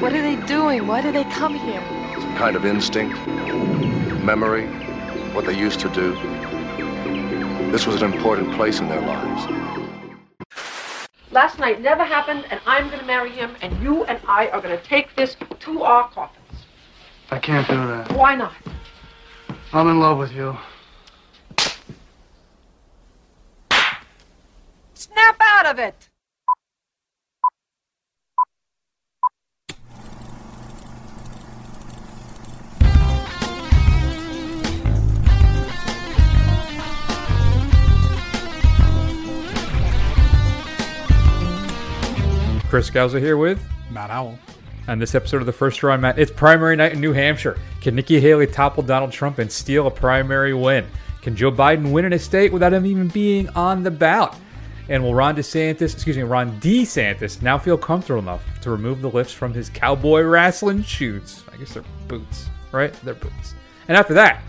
What are they doing? Why do they come here? Some kind of instinct, memory, what they used to do. This was an important place in their lives. Last night never happened, and I'm going to marry him, and you and I are going to take this to our coffins. I can't do that. Why not? I'm in love with you. Snap out of it! Chris Gauza here with Matt Owl. on this episode of the First Run Matt. It's primary night in New Hampshire. Can Nikki Haley topple Donald Trump and steal a primary win? Can Joe Biden win in a state without him even being on the ballot? And will Ron DeSantis, excuse me, Ron DeSantis now feel comfortable enough to remove the lifts from his cowboy wrestling shoes? I guess they're boots, right? They're boots. And after that,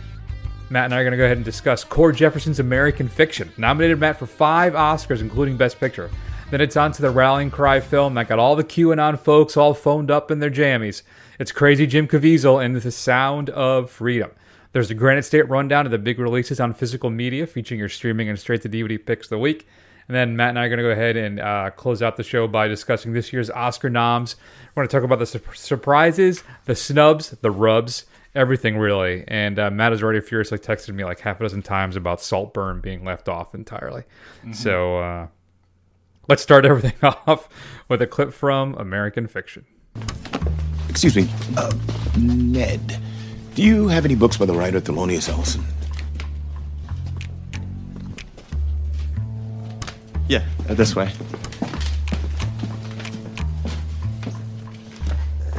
Matt and I are going to go ahead and discuss Cord Jefferson's American Fiction. Nominated Matt for five Oscars, including Best Picture. Then it's on to the Rallying Cry film that got all the QAnon folks all phoned up in their jammies. It's Crazy Jim Caviezel and The Sound of Freedom. There's a Granite State rundown of the big releases on physical media, featuring your streaming and straight to DVD picks of the week. And then Matt and I are going to go ahead and uh, close out the show by discussing this year's Oscar noms. We're going to talk about the sur- surprises, the snubs, the rubs, everything really. And uh, Matt has already furiously texted me like half a dozen times about Saltburn being left off entirely. So uh, let's start everything off with a clip from American Fiction. Excuse me, uh, Ned. Do you have any books by the writer Thelonious Ellison? Yeah, uh, this way.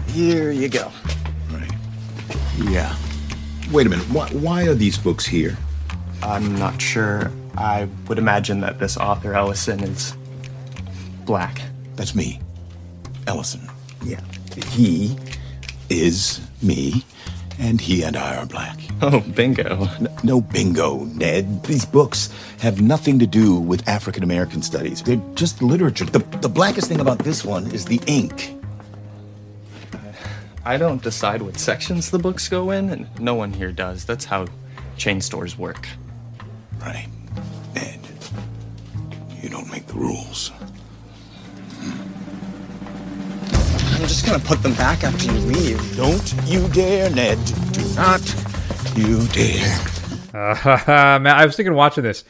Here you go. Right. Yeah. Wait a minute. Why, why are these books here? I'm not sure. I would imagine that this author, Ellison, is black. That's me, Ellison. Yeah. He is me, and he and I are black. Oh, bingo. N- No bingo, Ned. These books have nothing to do with African American studies. They're just literature. The, the blackest thing about this one is the ink. I don't decide what sections the books go in, and no one here does. That's how chain stores work. Right. Ned. You don't make the rules. I'm just gonna put them back after you leave. Don't you dare, Ned. Do not you dare. Uh, man, I was thinking watching this.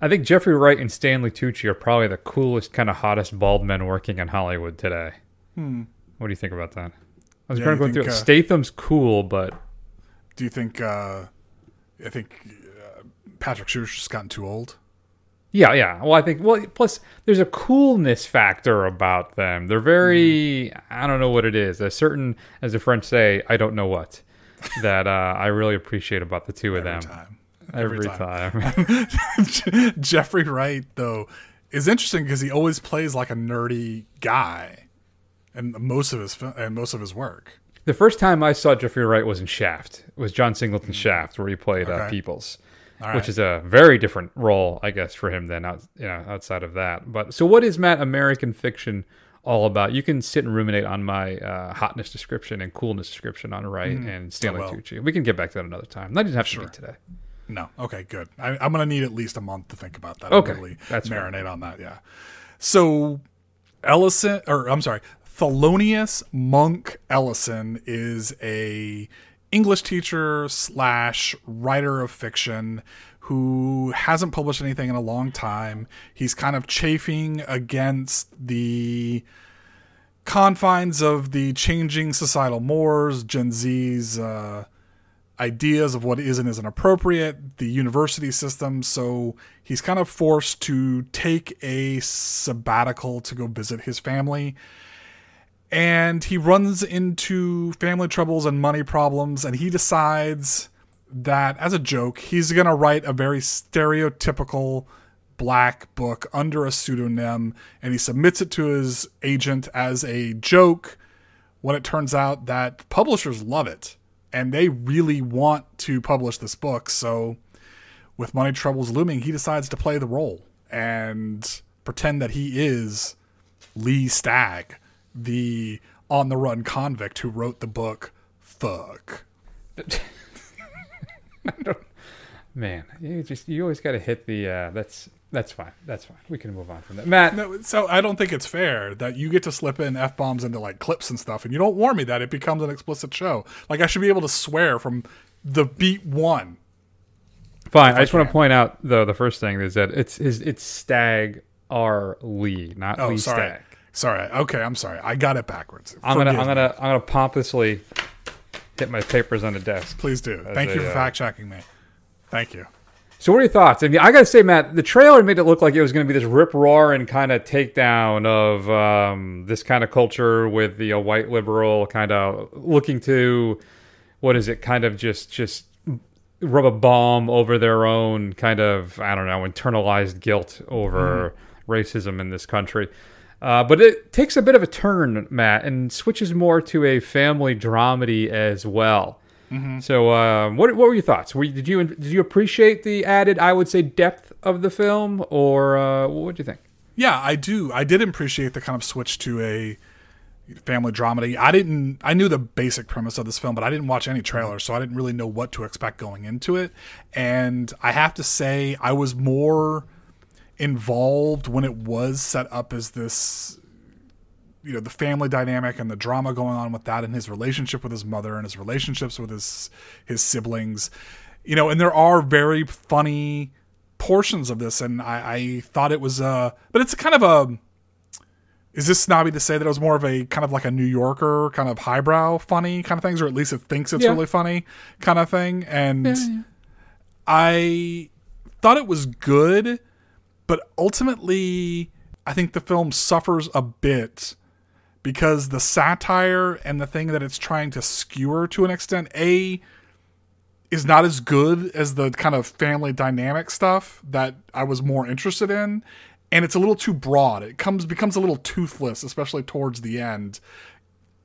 I think Jeffrey Wright and Stanley Tucci are probably the coolest, kind of hottest bald men working in Hollywood today. What do you think about that? I was Yeah, kind of you going through it. uh, Statham's cool, but Do you think? uh I think uh, Patrick Stewart's just gotten too old. Yeah, yeah. Well, I think well, plus there's a coolness factor about them. They're very I don't know what it is. A certain, as the French say, I don't know what. That uh, I really appreciate about the two of them. Every them. time. Every, Every time. Jeffrey Wright though is interesting because he always plays like a nerdy guy, and most of his and most of his work. The first time I saw Jeffrey Wright was in Shaft. It was John Singleton Shaft, where he played uh, Okay. Peoples, All which is a very different role, I guess, for him than out, you know, outside of that. But so, what is Matt American Fiction all about? You can sit and ruminate on my uh, hotness description and coolness description on Wright and Stanley well. Tucci. We can get back to that another time. That doesn't have to be today. No, okay, good. I, I'm gonna need at least a month to think about that. Okay, really that's marinate on that. Yeah. So, Ellison, or I'm sorry, Thelonious Monk Ellison is a English teacher slash writer of fiction who hasn't published anything in a long time. He's kind of chafing against the confines of the changing societal mores, Gen Z's uh, ideas of what is and isn't appropriate, the university system. So he's kind of forced to take a sabbatical to go visit his family. And he runs into family troubles and money problems, and he decides that, as a joke, he's going to write a very stereotypical black book under a pseudonym, and he submits it to his agent as a joke when it turns out that publishers love it and they really want to publish this book. So, with money troubles looming, he decides to play the role and pretend that he is Leigh Stagg, the on the run convict who wrote the book Thug. Man, you just you always got to hit the. Uh, that's that's fine. That's fine. We can move on from that. Matt, No, so I don't think it's fair that you get to slip in f bombs into like clips and stuff, and you don't warn me that it becomes an explicit show. Like I should be able to swear from the beat one. fine. I just want to point out though the first thing is that it's his it's Stagg R Leigh, not Oh, Lee sorry, Stag. Sorry. Okay, I'm sorry. I got it backwards. I'm gonna I'm gonna I'm gonna pompously hit my papers on the desk. Please do. Thank you for uh, fact checking me. Thank you. So, what are your thoughts? I mean, I gotta say, Matt, the trailer made it look like it was gonna be this rip roaring kind of takedown of um, this kind of culture with the uh, white liberal kind of looking to what is it? Kind of just just rub a bomb over their own kind of I don't know internalized guilt over racism in this country. Uh, but it takes a bit of a turn, Matt, and switches more to a family dramedy as well. So, um, what what were your thoughts? Were you, did you did you appreciate the added, I would say, depth of the film, or uh, what do you think? Yeah, I do. I did appreciate the kind of switch to a family dramedy. I didn't. I knew the basic premise of this film, but I didn't watch any trailers, so I didn't really know what to expect going into it. And I have to say, I was more involved when it was set up as this you know the family dynamic and the drama going on with that and his relationship with his mother and his relationships with his his siblings. You know and there are very funny portions of this and i, I thought it was uh but it's kind of a is this snobby to say that it was more of a kind of like a new yorker kind of highbrow funny kind of things or at least it thinks it's Yeah. really funny kind of thing? And i thought it was good but ultimately i think the film suffers a bit because the satire and the thing that it's trying to skewer to an extent a is not as good as the kind of family dynamic stuff that I was more interested in. And it's a little too broad. It comes becomes a little toothless especially towards the end.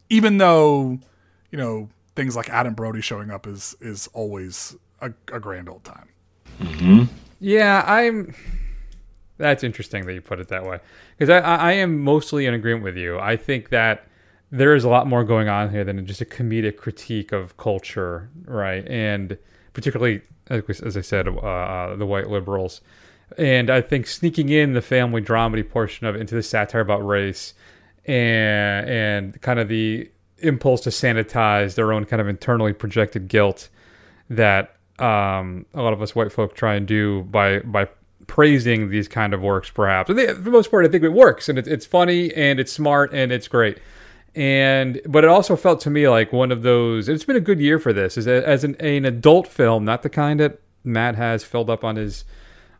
Even though you know things like Adam Brody showing up is is always a, a grand old time. Mm-hmm. Yeah, I'm. That's interesting that you put it that way because I, I am mostly in agreement with you. I think that there is a lot more going on here than just a comedic critique of culture, right? And particularly, as I said, uh, uh, the white liberals. And I think sneaking in the family dramedy portion of it into the satire about race and and kind of the impulse to sanitize their own kind of internally projected guilt that um, a lot of us white folk try and do by by praising these kind of works, perhaps. And they, for the most part, I think it works, and it, it's funny, and it's smart, and it's great. And but it also felt to me like one of those. It's been a good year for this, as an, an adult film, not the kind that Matt has filled up on his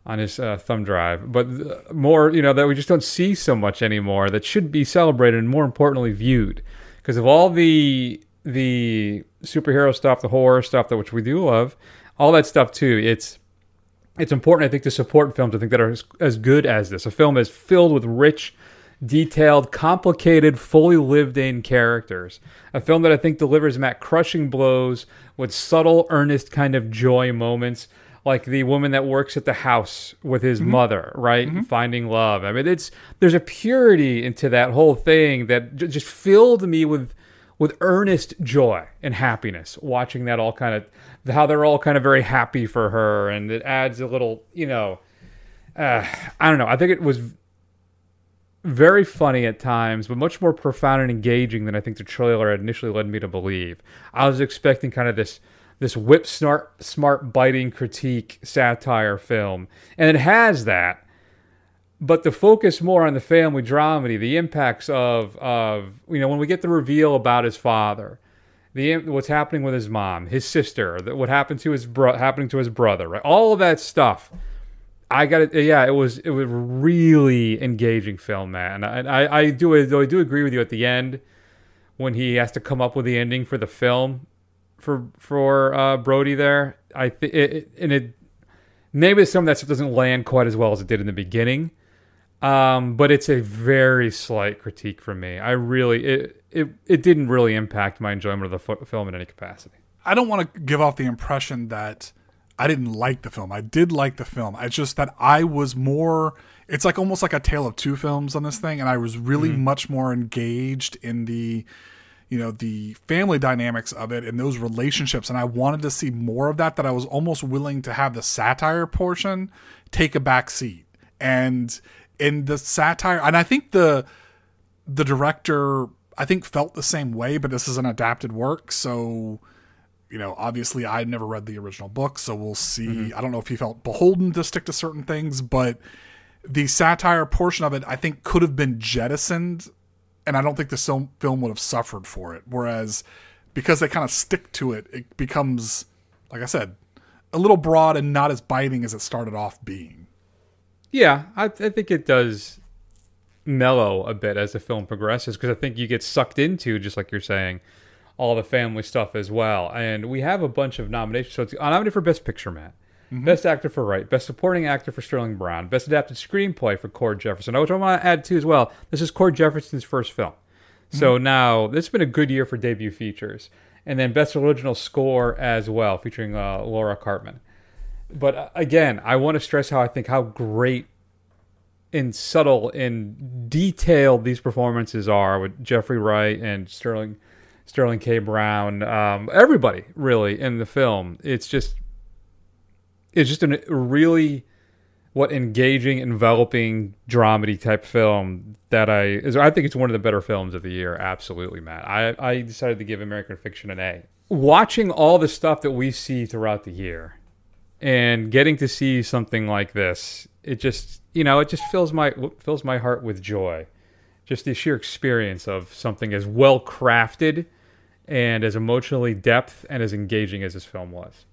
on his uh, thumb drive, but more, you know, that we just don't see so much anymore. That should be celebrated and more importantly viewed, because of all the the superhero stuff, the horror stuff that which we do love, all that stuff too. It's it's important, I think, to support films. I think that are as, as good as this. A film is filled with rich, detailed, complicated, fully lived-in characters. A film that I think delivers Matt crushing blows with subtle, earnest kind of joy moments, like the woman that works at the house with his mm-hmm. mother, right, mm-hmm. finding love. I mean, it's there's a purity into that whole thing that j- just filled me with with earnest joy and happiness watching that all kind of how they're all kind of very happy for her and it adds a little you know uh, i don't know i think it was very funny at times but much more profound and engaging than i think the trailer had initially led me to believe. I was expecting kind of this this whip smart smart biting critique satire film and it has that but to focus more on the family dramedy, the impacts of of you know when we get the reveal about his father, the what's happening with his mom, his sister, what happened to his bro- happening to his brother, right? All of that stuff. I got it. Yeah, it was it was really engaging film, man. And I I, do I do agree with you at the end when he has to come up with the ending for the film for for uh, Brody there. I it, it, and it maybe some of that stuff doesn't land quite as well as it did in the beginning. Um, but it's a very slight critique from me. I really it it, it didn't really impact my enjoyment of the fo- film in any capacity. I don't want to give off the impression that I didn't like the film. I did like the film. It's just that I was more. It's like almost like a tale of two films on this thing, and I was really much more engaged in the you know the family dynamics of it and those relationships and i wanted to see more of that that i was almost willing to have the satire portion take a back seat and in the satire and i think the the director i think felt the same way but this is an adapted work so you know obviously i never read the original book so we'll see mm-hmm. i don't know if he felt beholden to stick to certain things but the satire portion of it i think could have been jettisoned and I don't think the film film would have suffered for it. Whereas because they kind of stick to it, it becomes, like I said, a little broad and not as biting as it started off being. Yeah, I, I think it does mellow a bit as the film progresses because I think you get sucked into, just like you're saying, all the family stuff as well. And we have a bunch of nominations. So it's uh, nominated for Best Picture, Matt. Mm-hmm. Best Actor for Wright, Best Supporting Actor for Sterling Brown, Best Adapted Screenplay for Cord Jefferson. Oh, which I want to add too as well. This is Cord Jefferson's first film, mm-hmm. so now this has been a good year for debut features, and then Best Original Score as well, featuring uh, Laura Karpman. But uh, again, I want to stress how I think how great and subtle and detailed these performances are with Jeffrey Wright and Sterling Sterling K. Brown. Um, everybody really in the film. It's just it's just a really what engaging, enveloping dramedy type film that I is. I think it's one of the better films of the year. Absolutely, Matt. I I decided to give American Fiction an A. Watching all the stuff that we see throughout the year, and getting to see something like this, it just you know it just fills my fills my heart with joy. Just the sheer experience of something as well crafted and as emotionally depth and as engaging as this film was.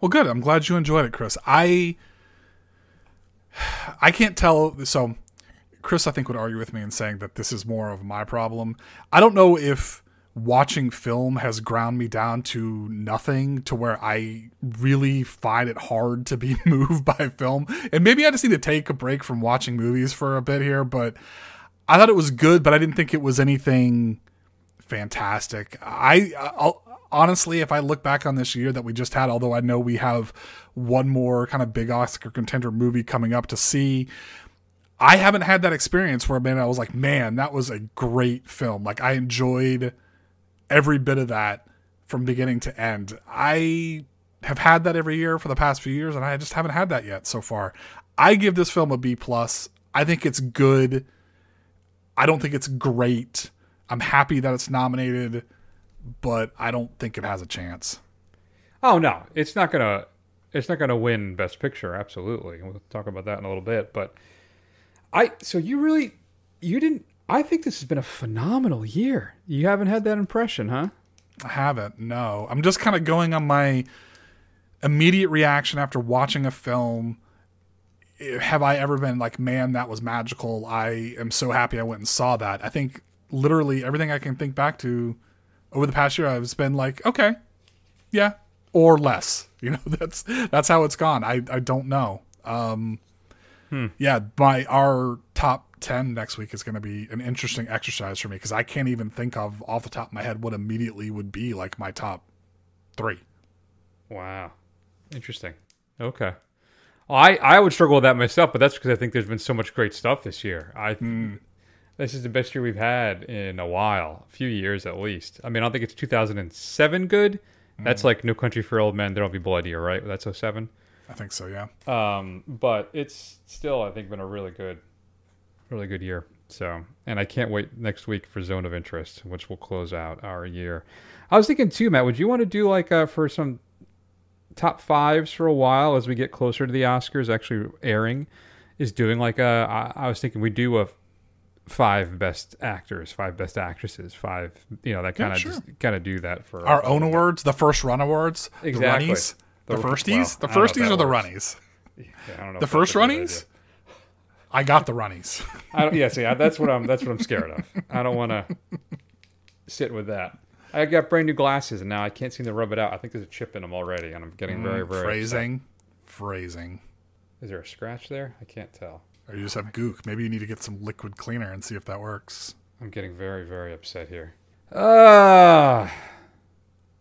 Well, good. I'm glad you enjoyed it, Chris. I I can't tell. So, Chris, I think would argue with me in saying that this is more of my problem. I don't know if watching film has ground me down to nothing to where I really find it hard to be moved by film. And maybe I just need to take a break from watching movies for a bit here, but I thought it was good, but I didn't think it was anything fantastic. I I'll, honestly, if I look back on this year that we just had, although I know we have one more kind of big Oscar contender movie coming up to see, I haven't had that experience where man, I was like, man, that was a great film. Like I enjoyed every bit of that from beginning to end. I have had that every year for the past few years, and I just haven't had that yet so far. I give this film a B plus. I think it's good. I don't think it's great. I'm happy that it's nominated, but I don't think it has a chance. Oh no, it's not gonna it's not gonna win Best Picture. Absolutely, we'll talk about that in a little bit. But I so you really you didn't. I think this has been a phenomenal year. You haven't had that impression, huh? I haven't. No, I'm just kind of going on my immediate reaction after watching a film. Have I ever been like, man, that was magical? I am so happy I went and saw that. I think literally everything I can think back to over the past year, I've been like, okay, yeah, or less. You know, that's that's how it's gone. I I don't know. Um, yeah, my our top ten next week is going to be an interesting exercise for me because I can't even think of off the top of my head what immediately would be like my top three. Wow, interesting. Okay, I I would struggle with that myself, but that's because I think there's been so much great stuff this year. I this is the best year we've had in a while, a few years at least. I mean, I don't think it's 2007 good. That's like No Country for Old Men. There'll be blood here, right? That's 07. I think so. Yeah. Um, but it's still, I think, been a really good, really good year. So, and I can't wait next week for Zone of Interest, which will close out our year. I was thinking too, Matt. Would you want to do like uh, for some top fives for a while as we get closer to the Oscars actually airing? Is doing like a. I, I was thinking we do a five best actors, five best actresses, five. You know that kind of sure. just kind of do that for Our own awards, the first run awards, Exactly. the runnies, the, The- firsties, well, the I don't know if firsties or the works. runnies. Yeah, I don't know The first runnies. I got the runnies. I don't, yeah, see, I- that's what I'm. That's what I'm scared of. I don't want to sit with that. I got brand new glasses, and now I can't seem to rub it out. I think there's a chip in them already, and I'm getting very, very. upset. phrasing, phrasing. Is there a scratch there? I can't tell. Or you just have gook. Maybe you need to get some liquid cleaner and see if that works. I'm getting very, very upset here. Uh,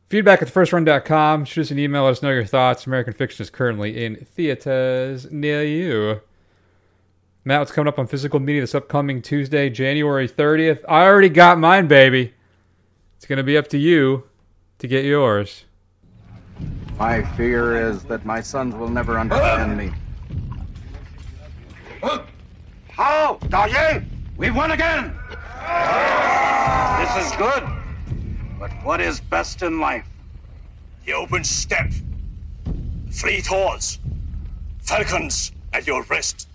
feedback at thefirstrun.com. Shoot us an email. Let us know your thoughts. American Fiction is currently in theaters near you. Matt, what's coming up on physical media this upcoming Tuesday, January 30th? I already got mine, baby. It's going to be up to you to get yours. My fear is that my sons will never understand me. How? Dao We won again! This is good. But what is best in life? The open steppe, fleet horse, falcons at your wrist, the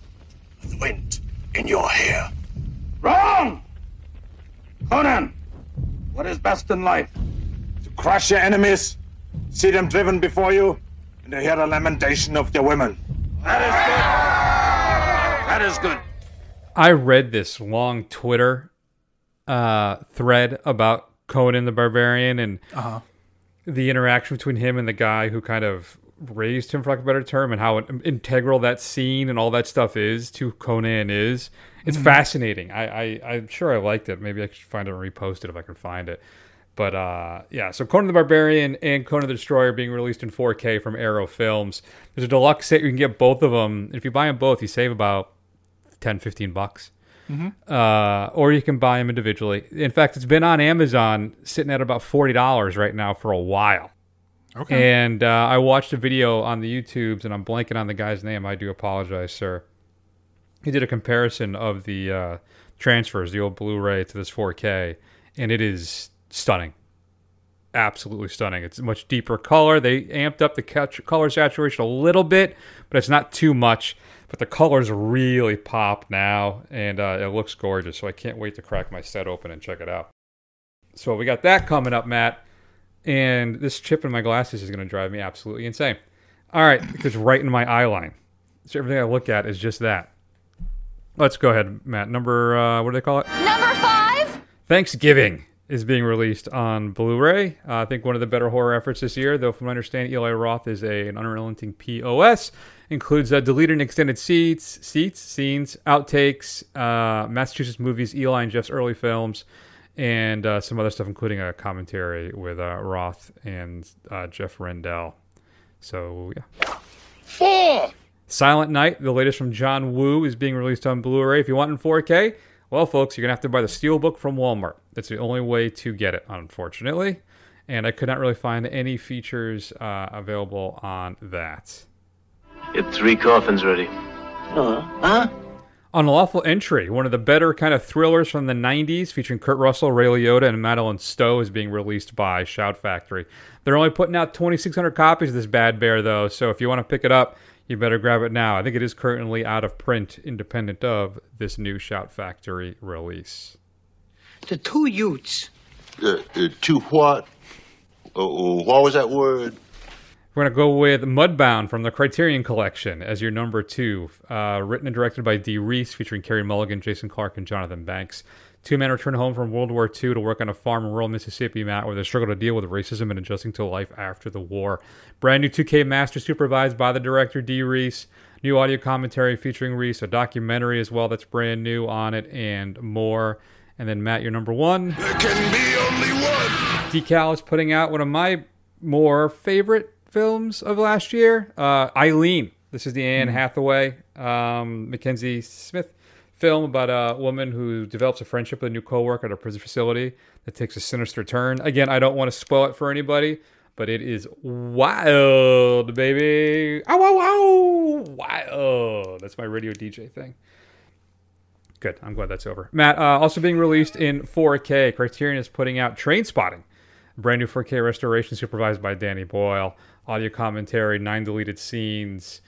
wind in your hair. Wrong! Conan, what is best in life? To crush your enemies, see them driven before you, and to hear the lamentation of their women. That is good. That is good. I read this long Twitter uh, thread about Conan the Barbarian and Uh-huh. the interaction between him and the guy who kind of raised him, for lack of a better term, and how integral that scene and all that stuff is to Conan is. It's Mhm. fascinating. I, I I'm sure I liked it. Maybe I should find it and repost it if I can find it. But uh, yeah, so Conan the Barbarian and Conan the Destroyer being released in 4K from Arrow Films. There's a deluxe set. You can get both of them. If you buy them both, you save about 10, 15 bucks. Mhm. Uh, or you can buy them individually. In fact, it's been on Amazon sitting at about $40 right now for a while. Okay. And uh, I watched a video on the YouTubes, and I'm blanking on the guy's name. I do apologize, sir. He did a comparison of the uh, transfers, the old Blu-ray to this 4K, and it is stunning. Absolutely stunning. It's a much deeper color. They amped up the color saturation a little bit, but it's not too much. But the colors really pop now, and uh, it looks gorgeous. So I can't wait to crack my set open and check it out. So we got that coming up, Matt. And this chip in my glasses is going to drive me absolutely insane. All right, it's right in my eye line. So everything I look at is just that. Let's go ahead, Matt. Number, uh, what do they call it? Number five. Thanksgiving is being released on Blu-ray. Uh, I think one of the better horror efforts this year, though from what I understand, Eli Roth is a, an unrelenting POS. Includes uh, deleted and extended seats, seats, scenes, outtakes, uh, Massachusetts movies, Eli and Jeff's early films, and uh, some other stuff, including a commentary with uh, Roth and uh, Jeff Rendell. So yeah. Four! Silent Night, the latest from John Woo, is being released on Blu-ray. If you want it in 4K, well, folks, you're gonna have to buy the Steelbook from Walmart. That's the only way to get it, unfortunately. And I could not really find any features uh, available on that. Get three coffins ready. Uh, huh? Unlawful Entry, one of the better kind of thrillers from the 90s, featuring Kurt Russell, Ray Liotta, and Madeleine Stowe, is being released by Shout Factory. They're only putting out 2,600 copies of this bad bear, though, so if you want to pick it up, you better grab it now. I think it is currently out of print, independent of this new Shout Factory release. The two Utes. Uh, uh, to what? Uh, uh, what was that word? We're going to go with Mudbound from the Criterion Collection as your number two. Uh, written and directed by Dee Rees, featuring Carey Mulligan, Jason Clarke, and Jonathan Banks. Two men return home from World War II to work on a farm in rural Mississippi, Matt, where they struggle to deal with racism and adjusting to life after the war. Brand new 2K master supervised by the director Dee Rees. New audio commentary featuring Rees, a documentary as well that's brand new on it, and more. And then, Matt, your number one. There can be only one! Decal is putting out one of my more favorite films of last year. Uh, Eileen. This is the Anne Hathaway, um, Mackenzie Smith film about a woman who develops a friendship with a new coworker at a prison facility that takes a sinister turn. Again, I don't want to spoil it for anybody, but it is wild, baby. Ow, wow, wow, wild. That's my radio DJ thing. Good. I'm glad that's over. Matt, uh, also being released in 4K. Criterion is putting out Trainspotting, brand new 4K restoration supervised by Danny Boyle. Audio commentary, nine deleted scenes,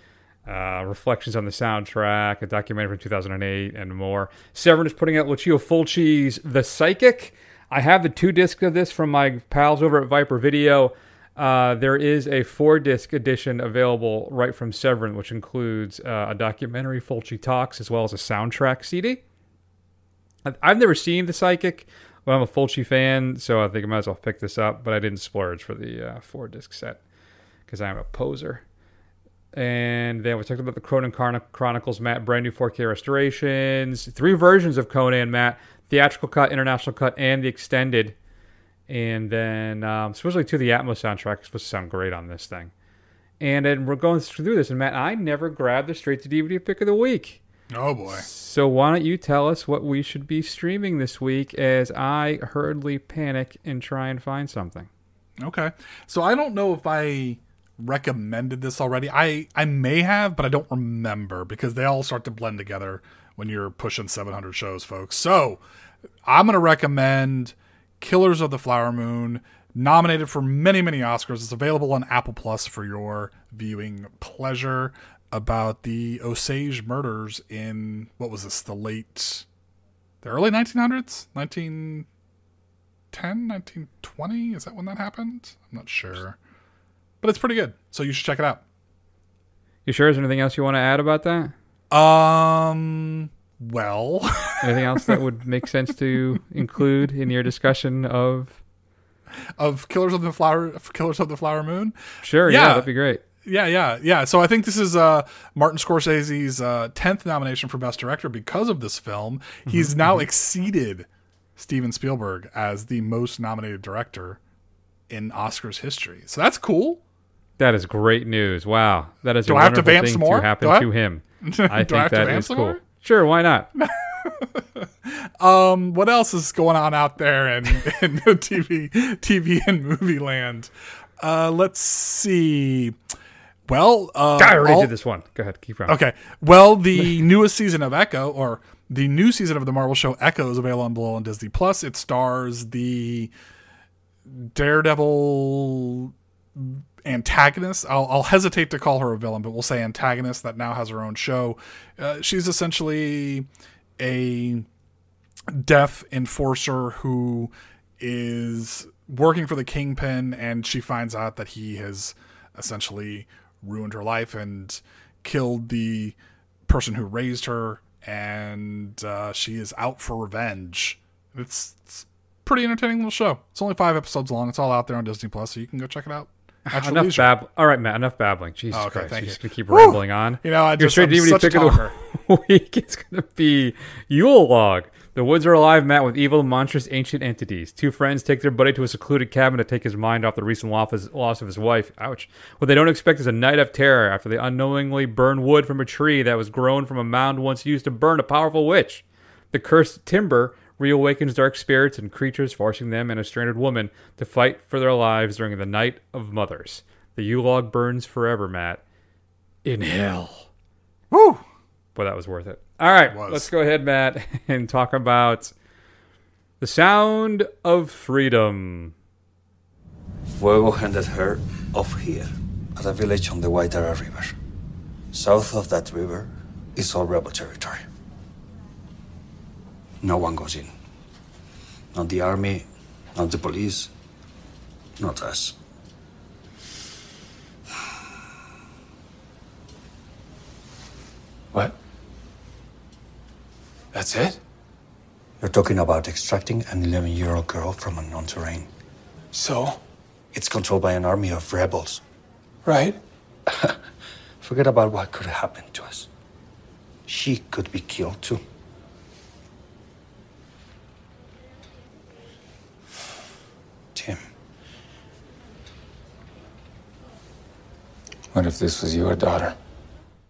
uh, reflections on the soundtrack, a documentary from 2008, and more. Severin is putting out Lucio Fulci's The Psychic. I have the two discs of this from my pals over at Viper Video. Uh, there is a four disc edition available right from Severin, which includes uh, a documentary, Fulci Talks, as well as a soundtrack CD. I've never seen The Psychic, but I'm a Fulci fan, so I think I might as well pick this up. But I didn't splurge for the uh, four disc set because I'm a poser. And then we talked about the Chron- Chronicles, Matt, brand new 4K restorations, three versions of Conan, Matt, theatrical cut, international cut, and the extended. And then um, supposedly to the Atmos soundtrack is supposed to sound great on this thing. And then we're going through this, and Matt, I never grabbed the straight to DVD pick of the week. Oh boy. So why don't you tell us what we should be streaming this week as I hurriedly panic and try and find something. Okay. So I don't know if I recommended this already. I I may have, but I don't remember because they all start to blend together when you're pushing 700 shows, folks. So, I'm going to recommend Killers of the Flower Moon, nominated for many, many Oscars. It's available on Apple Plus for your viewing pleasure about the Osage murders in what was this, the late the early 1900s? 1910, 1920? Is that when that happened? I'm not sure. But it's pretty good. So you should check it out. You sure? Is there anything else you want to add about that? Um, well, anything else that would make sense to include in your discussion of of Killers of the Flower Killers of the Flower Moon? Sure, yeah, yeah that'd be great. Yeah, yeah, yeah. So I think this is uh, Martin Scorsese's uh, tenth nomination for Best Director because of this film. He's mm-hmm. now mm-hmm. exceeded Steven Spielberg as the most nominated director in Oscars history. So that's cool. That is great news. Wow, that is Do a I have to vamp some more? to happen to him. I think I that is cool. More? Sure, why not? um, what else is going on out there in, in TV, TV and movie land? Uh, let's see. Well, uh, I already all, did this one. Go ahead, keep going. Okay. Well, the newest season of Echo, or the new season of the Marvel show Echo, is available on below on Disney Plus. It stars the Daredevil antagonist. I'll, I'll, hesitate to call her a villain, but we'll say antagonist that now has her own show. Uh, she's essentially a deaf enforcer who is working for the Kingpin, and she finds out that he has essentially ruined her life and killed the person who raised her, and uh, she is out for revenge. It's, it's pretty entertaining little show. It's only five episodes long. It's all out there on Disney Plus, so you can go check it out. enough bab. All right, Matt. Enough babbling. Jesus oh, okay, Christ! You're just gonna keep rambling on. You know, I just Your straight DVD pick of the week. It's gonna be Yule Log. The woods are alive, Matt, with evil, monstrous, ancient entities. Two friends take their buddy to a secluded cabin to take his mind off the recent loss of his wife. Ouch. What they don't expect is a night of terror after they unknowingly burn wood from a tree that was grown from a mound once used to burn a powerful witch. The cursed timber reawakens dark spirits and creatures, forcing them and a stranded woman to fight for their lives during the Night of Mothers. The Yule log burns forever, Matt. In hell. Woo! Boy, that was worth it. All right, let's go ahead, Matt, and talk about the sound of freedom. Fuego handed her off here at a village on the Waitara River. South of that river is all rebel territory. No one goes in. Not the army, not the police, not us. What? That's it? You're talking about extracting an 11 year old girl from unknown terrain. So? It's controlled by an army of rebels. Right. Forget about what could happen to us. She could be killed too. Tim. What if this was your daughter?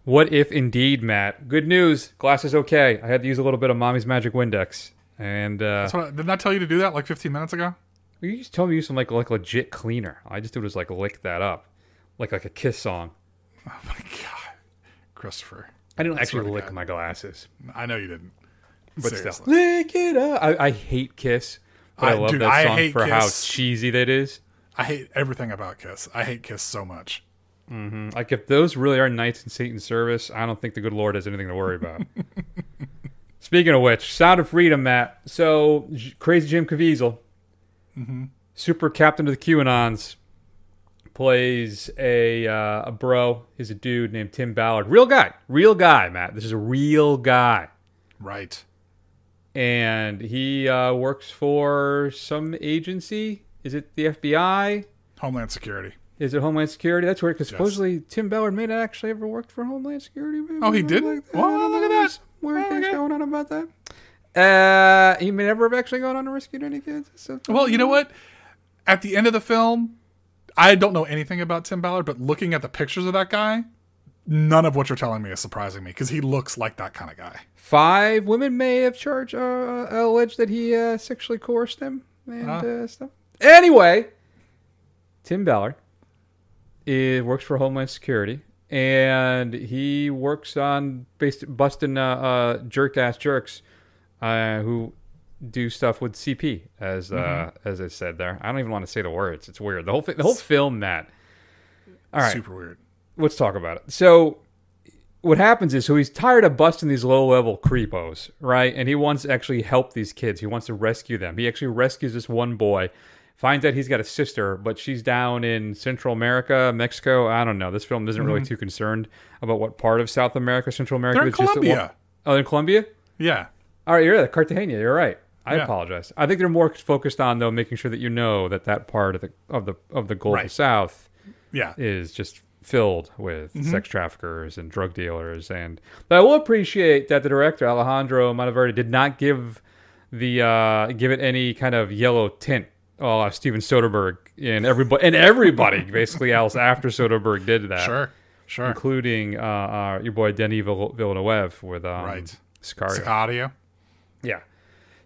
What if indeed, Matt? Good news. Glass is okay. I had to use a little bit of Mommy's Magic Windex. And uh, That's what I, didn't I tell you to do that like 15 minutes ago? You just told me to use some like like legit cleaner. I just did was like lick that up, like like a kiss song. Oh my god, Christopher! I didn't I actually lick my glasses. I know you didn't, but Seriously. still, lick it up. I, I hate Kiss, but I, I love dude, that song for Kiss. how cheesy that is. I hate everything about Kiss. I hate Kiss so much. Mm-hmm. Like if those really are knights in Satan's service, I don't think the good Lord has anything to worry about. Speaking of which, Sound of Freedom, Matt. So crazy Jim Caviezel, mm-hmm. super captain of the QAnons, plays a uh, a bro. He's a dude named Tim Ballard. Real guy, real guy, Matt. This is a real guy. Right. And he uh, works for some agency. Is it the FBI? Homeland Security. Is it Homeland Security? That's weird because yes. supposedly Tim Ballard may not actually ever worked for Homeland Security. Maybe oh, he didn't. Like well, look at that. Weird oh, things okay. going on about that. Uh, he may never have actually gone on to rescue any kids. So, well, you know what? At the end of the film, I don't know anything about Tim Ballard, but looking at the pictures of that guy, none of what you're telling me is surprising me because he looks like that kind of guy. Five women may have charged, uh, alleged that he uh, sexually coerced them and uh, stuff. Anyway, Tim Ballard is, works for Homeland Security, and he works on based, busting uh, uh, jerk ass jerks uh, who do stuff with CP, as uh, Mhm. as I said there. I don't even want to say the words. It's weird. The whole fi- the whole film, Matt. All right, Super weird. let's talk about it. So what happens is so he's tired of busting these low level creepos, right? And he wants to actually help these kids. He wants to rescue them. He actually rescues this one boy, finds out he's got a sister, but she's down in Central America, Mexico. I don't know. This film isn't really Mhm. too concerned about what part of South America, Central America. They're in It's just that one- Colombia. oh, in Colombia? Yeah. All right, you're right. Cartagena. You're right. I Yeah. apologize. I think they're more focused on though making sure that you know that that part of the of the of the global Right. South, Yeah. is just filled with Mhm. sex traffickers and drug dealers. And but I will appreciate that the director Alejandro Monteverde did not give the uh, give it any kind of yellow tint. Oh, Steven Soderbergh and everybody and everybody basically else after Soderbergh did that. Sure, sure. including uh, uh, your boy Denis Vill- Villeneuve with um, Right. Sicario. Sicario. Yeah.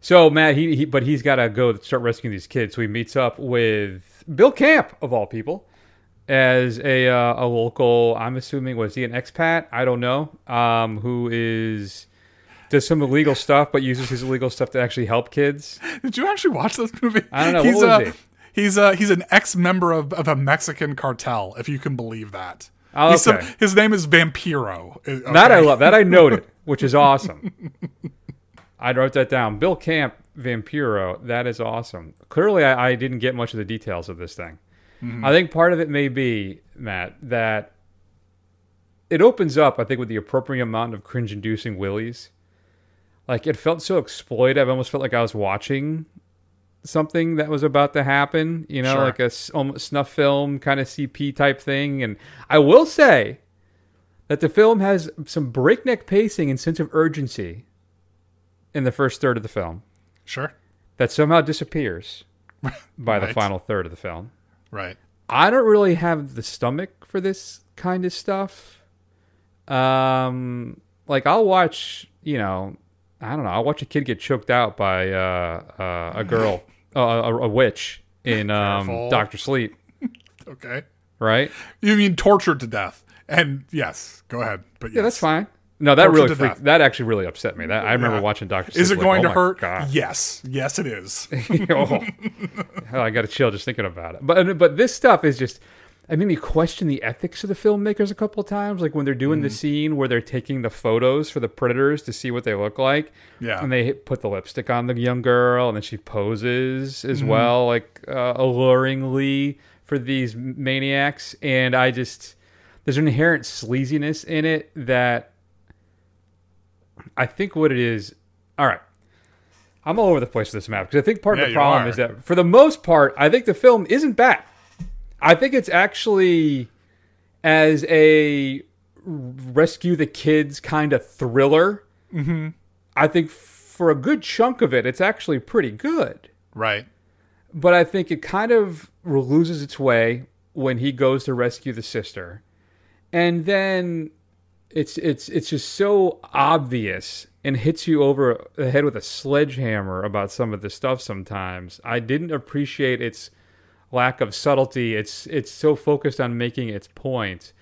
So Matt, he, he but he's got to go start rescuing these kids. So he meets up with Bill Camp of all people as a uh, a local. I'm assuming was he an expat? I don't know. Um, who is does some illegal stuff, but uses his illegal stuff to actually help kids. Did you actually watch this movie? I don't know. He's what was uh, he? he's uh, he's an ex member of, of a Mexican cartel, if you can believe that. Oh, He's some- okay. his name is Vampiro. Uh, That I love. That I noted, which is awesome. I wrote that down. Bill Camp, Vampiro. That is awesome. Clearly, I, I didn't get much of the details of this thing. Mhm. I think part of it may be Matt that it opens up. I think with the appropriate amount of cringe-inducing willies. Like it felt so exploitive. I almost felt like I was watching something that was about to happen. You know, Sure. like a snuff film kind of CP type thing. And I will say that the film has some breakneck pacing and sense of urgency in the first third of the film. Sure. That somehow disappears by the final third of the film. Right. I don't really have the stomach for this kind of stuff. Um, like I'll watch, you know, I don't know, I'll watch a kid get choked out by uh, uh, a girl, uh, a, a witch in um, Doctor Sleep, Okay. right? You mean tortured to death? And yes, go ahead. But Yeah, that's fine. No, that Tortured really freaked, that actually really upset me. That I remember Yeah. watching Doctor. Sleep. Is it like, going oh to hurt? God. Yes. Yes, it is. oh, Hell, I got to chill just thinking about it. But but this stuff is just. It made me question the ethics of the filmmakers a couple of times, like when they're doing the Mhm. scene where they're taking the photos for the predators to see what they look like. Yeah. and they put the lipstick on the young girl, and then she poses as Mhm. well, like uh, alluringly for these maniacs. And I just there's an inherent sleaziness in it that I think what it is. All right. I'm all over the place with this map because I think part Yeah, of the problem are. is that for the most part, I think the film isn't bad. I think it's actually as a rescue the kids kind of thriller. Mhm. I think for a good chunk of it, it's actually pretty good. Right. But I think it kind of loses its way when he goes to rescue the sister, and then it's it's it's just so obvious and hits you over the head with a sledgehammer about some of the stuff. Sometimes I didn't appreciate its lack of subtlety. It's it's so focused on making its point,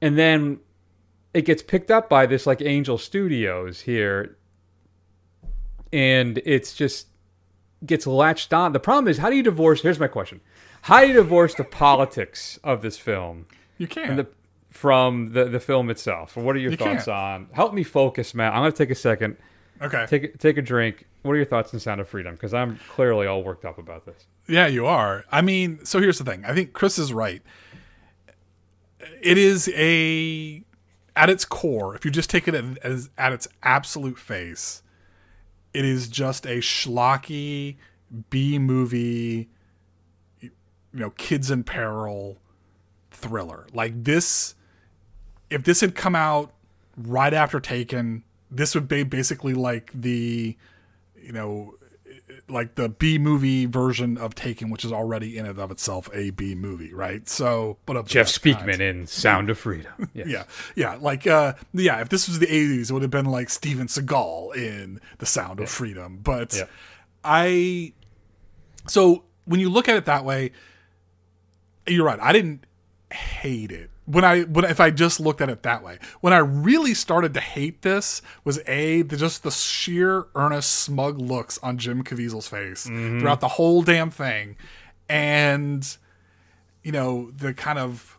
and then it gets picked up by this like Angel Studios here, and it's just gets latched on. The problem is, how do you divorce? Here's my question: How do you divorce the politics of this film? You can't. the, from the the film itself. What are your You thoughts can't. on? Help me focus, Matt. I'm going to take a second. Okay. Take a- take a drink. What are your thoughts on Sound of Freedom? Because I'm clearly all worked up about this. Yeah, you are. I mean, so here's the thing. I think Chris is right. It is a at its core, if you just take it at- as at its absolute face, it is just a schlocky B movie you know, kids in peril thriller. Like this if this had come out right after Taken, this would be basically like the you know like the B movie version of Taken, which is already in and of itself a B movie, right? So, but of Jeff Speakman kind. in Sound of Freedom. Yes. Yeah, yeah, like uh, yeah. If this was the '80s, it would have been like Steven Seagal in The Sound of Freedom. But Yeah. I, so when you look at it that way, you're right. I didn't hate it when I when if I just looked at it that way. When I really started to hate this was a the, just the sheer earnest smug looks on Jim Caviezel's face Mhm. throughout the whole damn thing, and you know the kind of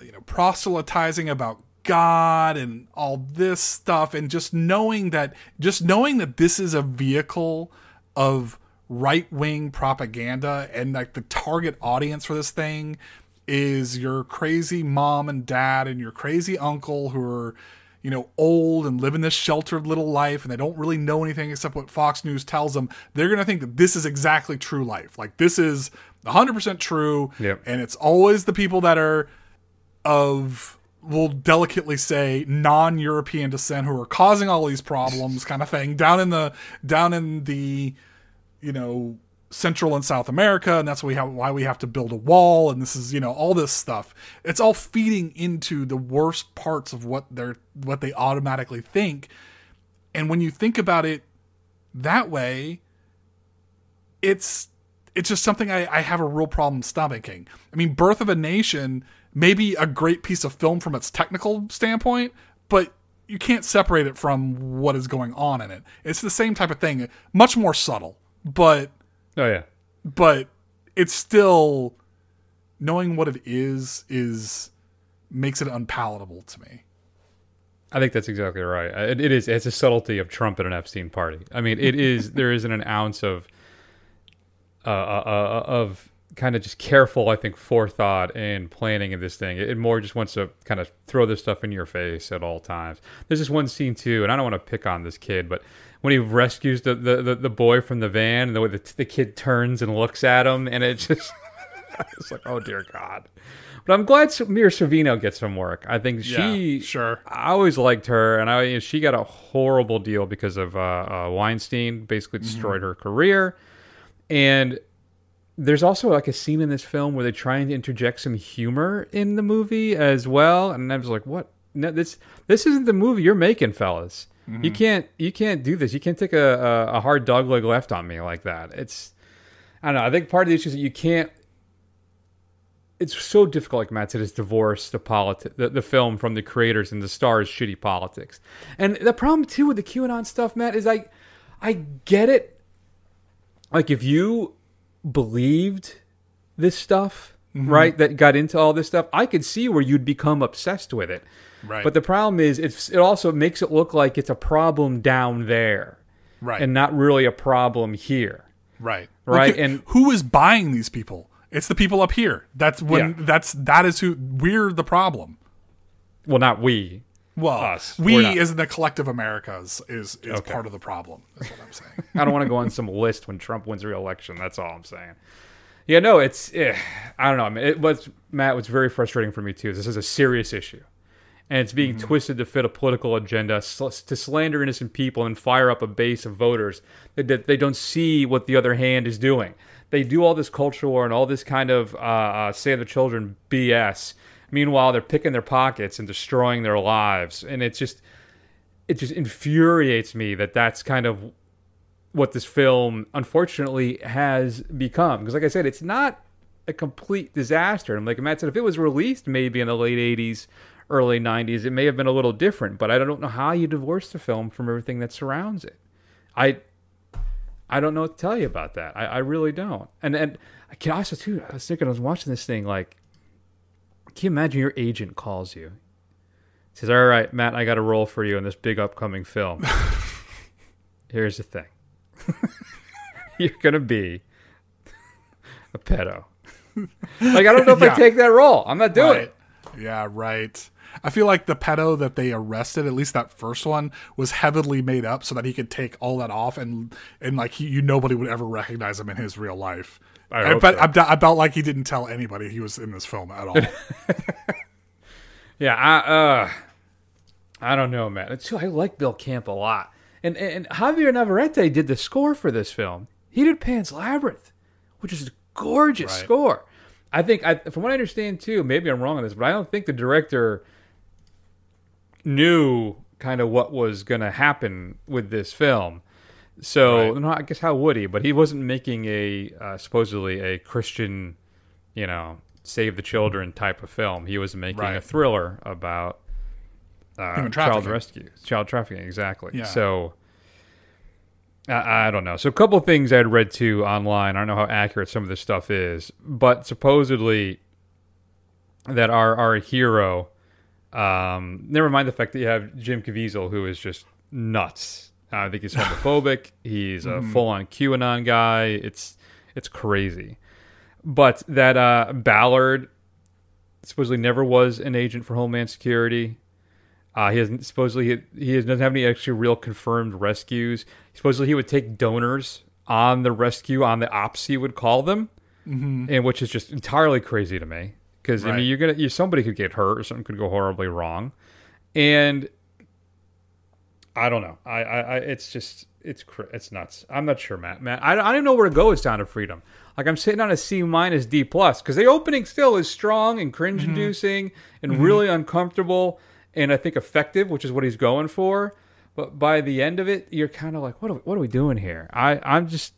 you know proselytizing about God and all this stuff, and just knowing that just knowing that this is a vehicle of right wing propaganda, and like the target audience for this thing is your crazy mom and dad and your crazy uncle who are you know old and living this sheltered little life and they don't really know anything except what Fox News tells them they're going to think that this is exactly true life like this is 100% true Yep. and it's always the people that are of we'll delicately say non-European descent who are causing all these problems kind of thing down in the down in the you know Central and South America and that's why we have why we have to build a wall and this is you know all this stuff it's all feeding into the worst parts of what they're what they automatically think and when you think about it that way it's it's just something I, I have a real problem stomaching. I mean, Birth of a Nation may be a great piece of film from its technical standpoint, but you can't separate it from what is going on in it. It's the same type of thing, much more subtle, but Oh yeah. but it's still knowing what it is is makes it unpalatable to me. I think that's exactly right. It, it is. It's a subtlety of Trump at an Epstein party. I mean, it is. there isn't an ounce of, uh, uh, uh, of kind of just careful, I think, forethought and planning of this thing. It, it more just wants to kind of throw this stuff in your face at all times. There's this one scene too, and I don't want to pick on this kid, but when he rescues the the, the, the boy from the van, and the way the, the kid turns and looks at him, and it just. it's like, oh dear God. But I'm glad Mira Sorvino gets some work. I think she, Yeah, sure. I always liked her, and I she got a horrible deal because of uh, uh, Weinstein. Basically, destroyed her career. And there's also like a scene in this film where they're trying to interject some humor in the movie as well, and I was like, what? No, this this isn't the movie you're making, fellas. You Mhm. can't you can't do this. You can't take a, a, a hard dog leg left on me like that. It's I don't know. I think part of the issue is that you can't it's so difficult, like Matt said, is divorce the politi- the, the film from the creators and the stars' shitty politics. And the problem too with the QAnon stuff, Matt, is I I get it. Like if you believed this stuff, Mhm. right, that got into all this stuff, I could see where you'd become obsessed with it. Right. But the problem is it's it also makes it look like it's a problem down there. Right. And not really a problem here. Right. Right. At- and who is buying these people? It's the people up here. That's when Yeah. that's that is who we're the problem. well, not we. Well, us. We as in the collective Americas is is Okay. part of the problem. That's what I'm saying. I don't want to go on some list when Trump wins re-election. That's all I'm saying. Yeah, no, it's eh, I don't know. I mean, it was Matt. What's very frustrating for me too is this is a serious issue, and it's being twisted to fit a political agenda, sl- to slander innocent people and fire up a base of voters that, that they don't see what the other hand is doing. They do all this cultural war and all this kind of uh, uh, save the children BS. Meanwhile, they're picking their pockets and destroying their lives, and it's just it just infuriates me that that's kind of what this film unfortunately has become. Because, like I said, it's not a complete disaster. And like Matt said, if it was released maybe in the late '80s, early '90s, it may have been a little different. But I don't know how you divorce the film from everything that surrounds it. I I don't know what to tell you about that. I, I really don't. And and I can also too. I was thinking, I was watching this thing. Like, can you imagine your agent calls you? Says, "All right, Matt, I got a role for you in this big upcoming film. Here's the thing: you're gonna be a pedo. like, I don't know if Yeah. I take that role. I'm not doing Right. it. Yeah, right. I feel like the pedo that they arrested, at least that first one, was heavily made up so that he could take all that off and and like he, you nobody would ever recognize him in his real life. I hope bet so. I, bet- I felt like he didn't tell anybody he was in this film at all. Yeah, I uh, I don't know, man. It's, I like Bill Camp a lot, And, and Javier Navarrete did the score for this film. He did Pan's Labyrinth, which is a gorgeous Right. score. I think, I, from what I understand too, maybe I'm wrong on this, but I don't think the director knew kind of what was going to happen with this film. So, no, I guess how would he? But he wasn't making a uh, supposedly a Christian, you know, save the children type of film. He was making a thriller about uh, child rescue, child trafficking, exactly. Yeah. So, I, I don't know. So, a couple of things I'd read too online. I don't know how accurate some of this stuff is, but supposedly that our our hero, um, never mind the fact that you have Jim Caviezel, who is just nuts. I think he's homophobic. he's a Mhm. full on QAnon guy. It's it's crazy. But that uh, Ballard supposedly never was an agent for Homeland Security. Uh, he hasn't supposedly he, he doesn't have any actually real confirmed rescues. Supposedly he would take donors on the rescue on the ops he would call them, Mhm. and which is just entirely crazy to me because I Right. mean you're gonna you, somebody could get hurt or something could go horribly wrong, and I don't know. I, I, I it's just it's cr- it's nuts. I'm not sure, Matt. Matt, I, I don't even know where to go with Sound of Freedom. Like I'm sitting on a C minus D plus because the opening still is strong and cringe inducing and Mhm. really uncomfortable and I think effective, which is what he's going for. But by the end of it, you're kind of like, what are, what are we doing here? I I'm just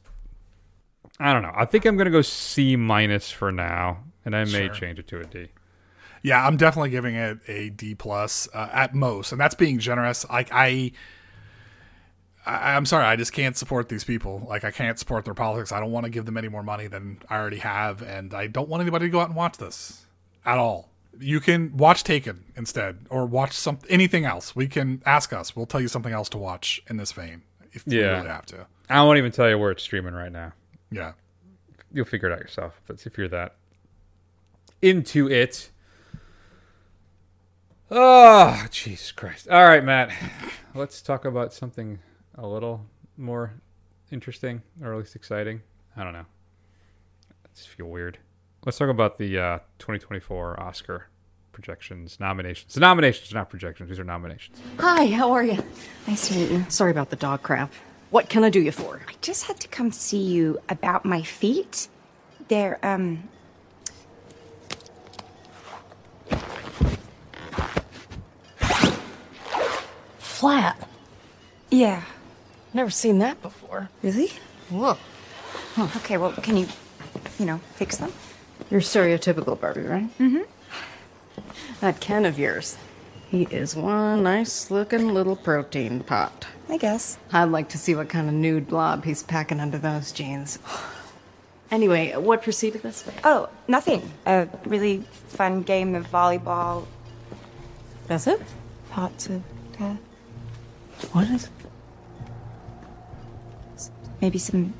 I don't know. I think I'm gonna go C minus for now, and I may Sure. change it to a D. Yeah, I'm definitely giving it a D plus uh, at most, and that's being generous. Like I, I, I'm sorry, I just can't support these people. Like I can't support their politics. I don't want to give them any more money than I already have, and I don't want anybody to go out and watch this at all. You can watch Taken instead, or watch some anything else. We can ask us. We'll tell you something else to watch in this vein if you really have to. I won't even tell you where it's streaming right now. Yeah. You'll figure it out yourself if, if you're that into it. Oh, Jesus Christ. All right, Matt. Let's talk about something a little more interesting or at least exciting. I don't know. I just feel weird. Let's talk about the uh, 2024 Oscar projections, nominations. The nominations, not projections. These are nominations. Hi, how are you? Nice to meet you. Sorry about the dog crap. What can I do you for? I just had to come see you about my feet. They're, um. Flat. Yeah. Never seen that before. Really? Whoa. Okay, well, can you, you know, fix them? You're stereotypical Barbie, right? Mm-hmm. That Ken of yours. He is one nice looking little protein pot. I guess. I'd like to see what kind of nude blob he's packing under those jeans. Anyway, what preceded this? Oh, nothing. A really fun game of volleyball. That's it? Pots of death. What is Maybe some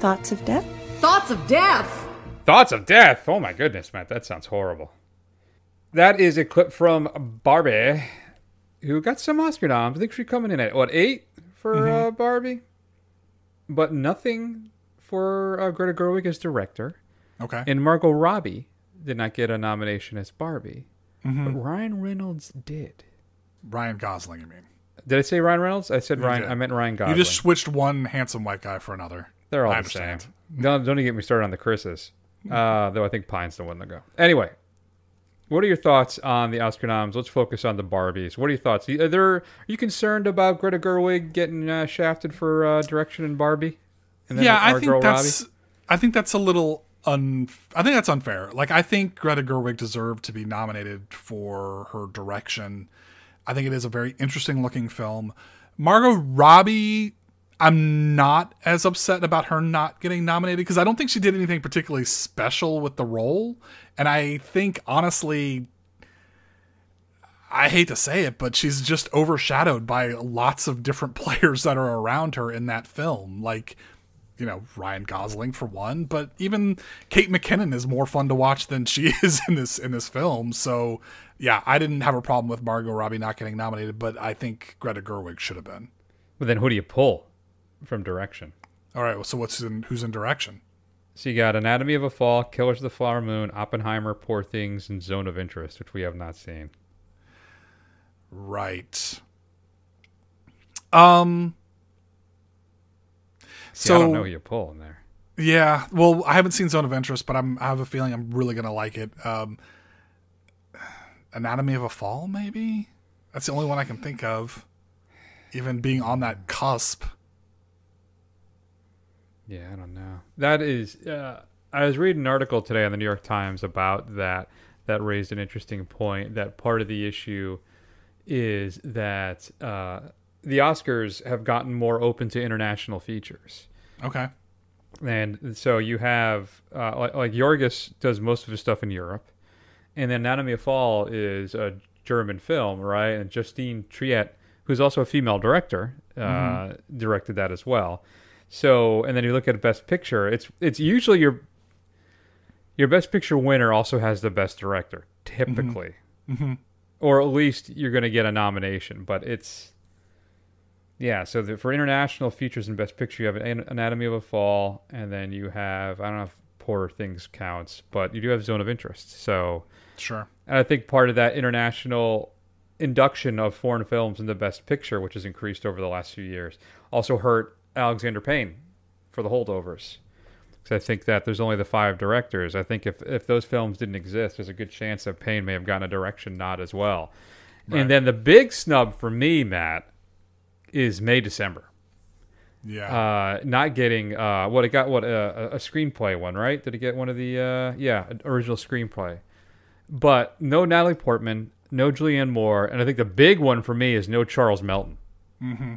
thoughts of death? Thoughts of death! Thoughts of death. Oh my goodness, Matt, that sounds horrible. That is a clip from Barbie, who got some Oscar noms. I think she's coming in at what eight for uh, Barbie, but nothing for uh, Greta Gerwig as director. Okay. And Margot Robbie did not get a nomination as Barbie, Mhm. but Ryan Reynolds did. Ryan Gosling, I mean. Did I say Ryan Reynolds? I said You Ryan. did. I meant Ryan Gosling. You just switched one handsome white guy for another. They're all I the same. understand. Don't, don't even get me started on the Chris's. Uh, though I think Pine's the one to go. Anyway, what are your thoughts on the Oscar noms? Let's focus on the Barbies. What are your thoughts? Are, there, are you concerned about Greta Gerwig getting uh, shafted for uh, direction in Barbie? And yeah, I think girl that's. Robbie? I think that's a little un. I think that's unfair. Like I think Greta Gerwig deserved to be nominated for her direction. I think it is a very interesting looking film. Margot Robbie, I'm not as upset about her not getting nominated because I don't think she did anything particularly special with the role. And I think honestly, I hate to say it, but she's just overshadowed by lots of different players that are around her in that film. Like, you know, Ryan Gosling for one, but even Kate McKinnon is more fun to watch than she is in this in this film. So, yeah, I didn't have a problem with Margot Robbie not getting nominated, but I think Greta Gerwig should have been. But then who do you pull from direction? All right, well, so what's in who's in direction? So you got Anatomy of a Fall, Killers of the Flower Moon, Oppenheimer, Poor Things, and Zone of Interest, which we have not seen. Right. Um See, I don't know who you pull in there. Yeah, well, I haven't seen Zone of Interest, but I'm I have a feeling I'm really gonna like it. Um, Anatomy of a Fall, maybe. That's the only one I can think of. Even being on that cusp. Yeah, I don't know. That is, uh, I was reading an article today on the New York Times about that. That raised an interesting point. That part of the issue is that uh, the Oscars have gotten more open to international features. Okay. And so you have uh, like, like Yorgos does most of his stuff in Europe, and then Anatomy of Fall is a German film, right? And Justine Triet, who's also a female director, uh, Mhm. directed that as well. So, and then you look at Best Picture. It's it's usually your your Best Picture winner also has the Best Director, typically, Mhm. or at least you're going to get a nomination. But it's yeah. So the, for international features in Best Picture, you have An- Anatomy of a Fall, and then you have I don't know if Poor Things counts, but you do have Zone of Interest. So Sure. and I think part of that international induction of foreign films in the Best Picture, which has increased over the last few years, also hurt Alexander Payne for the holdovers. Because I think that there's only the five directors. I think if, if those films didn't exist, there's a good chance that Payne may have gotten a direction nod as well. Right. And then the big snub for me, Matt, is May December. Yeah. Uh, not getting uh, what it got what uh, a screenplay one right? Did it get one of the uh, yeah original screenplay? But no Natalie Portman, no Julianne Moore, and I think the big one for me is no Charles Melton. Mm-hmm.